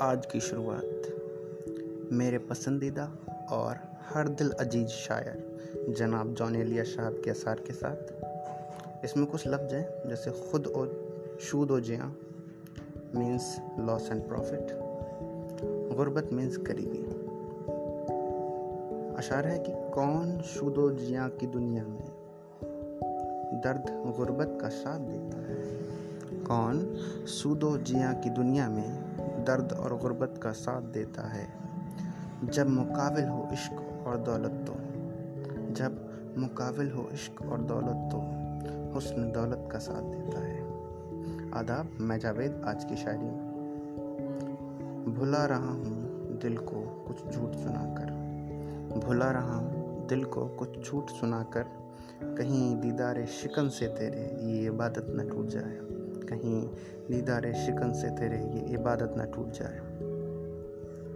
आज की शुरुआत मेरे पसंदीदा और हर दिल अज़ीज़ शायर, जनाब जॉन एलिया साहब के असार के साथ। इसमें कुछ लफ्ज़ हैं, जैसे खुद और शूद व जिया मीन्स लॉस एंड प्रॉफिट गुर्बत मीन्स गरीबी अशार है कि कौन शूद जिया की दुनिया में दर्द, गुर्बत का साथ देता है? कौन सूदो जिया की दुनिया में दर्द और गुर्बत का साथ देता है। जब मुकाबिल हो इश्क और दौलत तो। जब मुकाबिल हो इश्क और दौलत तो हुस्न दौलत का साथ देता है। आदाब, मैं जावेद, आज की शायरी। भुला रहा हूँ दिल को कुछ झूठ सुनाकर। भुला रहा हूँ दिल को कुछ झूठ सुनाकर। कहीं दीदार शिकन से तेरे, ये इबादत न टूट जाए। कहीं दीदार शिकन से तेरे ये इबादत न टूट जाए।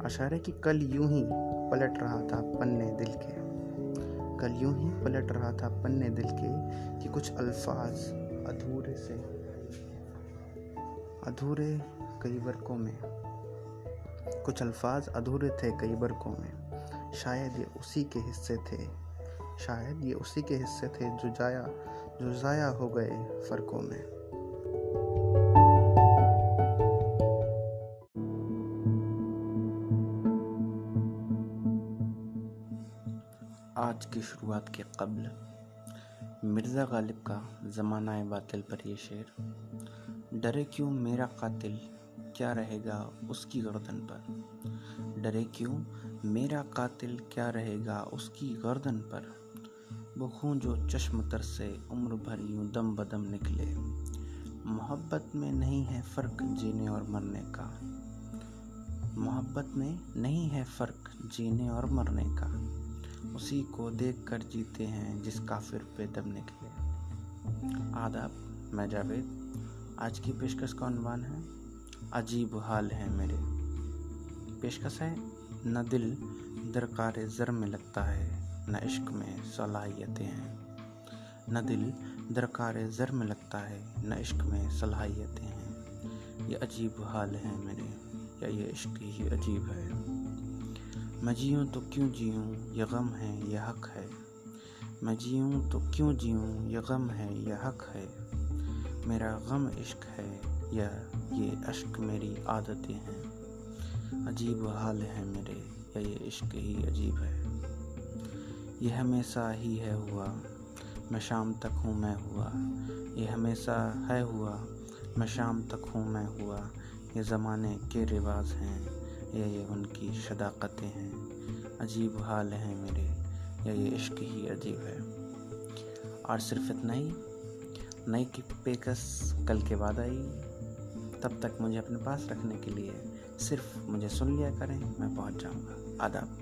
अशारे कि कल यूँ ही पलट रहा था पन्ने दिल के। कल यूँ ही पलट रहा था पन्ने दिल के कि कुछ अल्फाज अधूरे से, अधूरे कई वर्कों में। कुछ अल्फाज अधूरे थे कई वर्कों में। शायद ये उसी के हिस्से थे। शायद ये उसी के हिस्से थे जो जाया, जो ज़ाया हो गए फ़र्कों में। आज की शुरुआत के कबल। मिर्ज़ा गालिब का ज़माना बातिल पर यह शेर। डरे क्यों मेरा कातिल? क्या रहेगा उसकी गर्दन पर? डरे क्यों मेरा कातिल? क्या रहेगा उसकी गर्दन पर? वो खून जो चश्म तर से उम्र भर यूँ दम बदम निकले। मोहब्बत में नहीं है फ़र्क जीने और मरने का। मोहब्बत में नहीं है फ़र्क जीने और मरने का। उसी को देख कर जीते हैं जिस काफिर पे दम निकले आदाब, मैं जावेद। आज की पेशकश का अनुमान है, अजीब हाल है मेरे। पेशकश है, न दिल दरकार ज़र में लगता है, न इश्क में सलाहियतें हैं। न दिल दरकार ज़र में लगता है, न इश्क में सलाहियतें हैं। ये अजीब हाल है मेरे, या ये इश्क ही अजीब है? मैं जीऊँ तो क्यों जीऊँ? यह गम है यह हक है। मैं जीऊँ तो क्यों जीऊँ? यह गम है यह हक है। मेरा गम इश्क है, या ये अश्क मेरी आदतें हैं। अजीब हाल है मेरे, या ये इश्क ही अजीब है। यह हमेशा ही है हुआ, मैं शाम तक हूँ मैं हुआ। ये हमेशा है हुआ, मैं शाम तक हूँ मैं हुआ। ये ज़माने के रिवाज हैं या, ये उनकी शदाकतें हैं। अजीब हाल हैं मेरे। या, ये इश्क ही अजीब है। और सिर्फ़ इतना ही। नई की पेकस कल के बाद आई। तब तक मुझे अपने पास रखने के लिए सिर्फ़ मुझे सुन लिया करें। मैं पहुँच जाऊँगा। आदाब।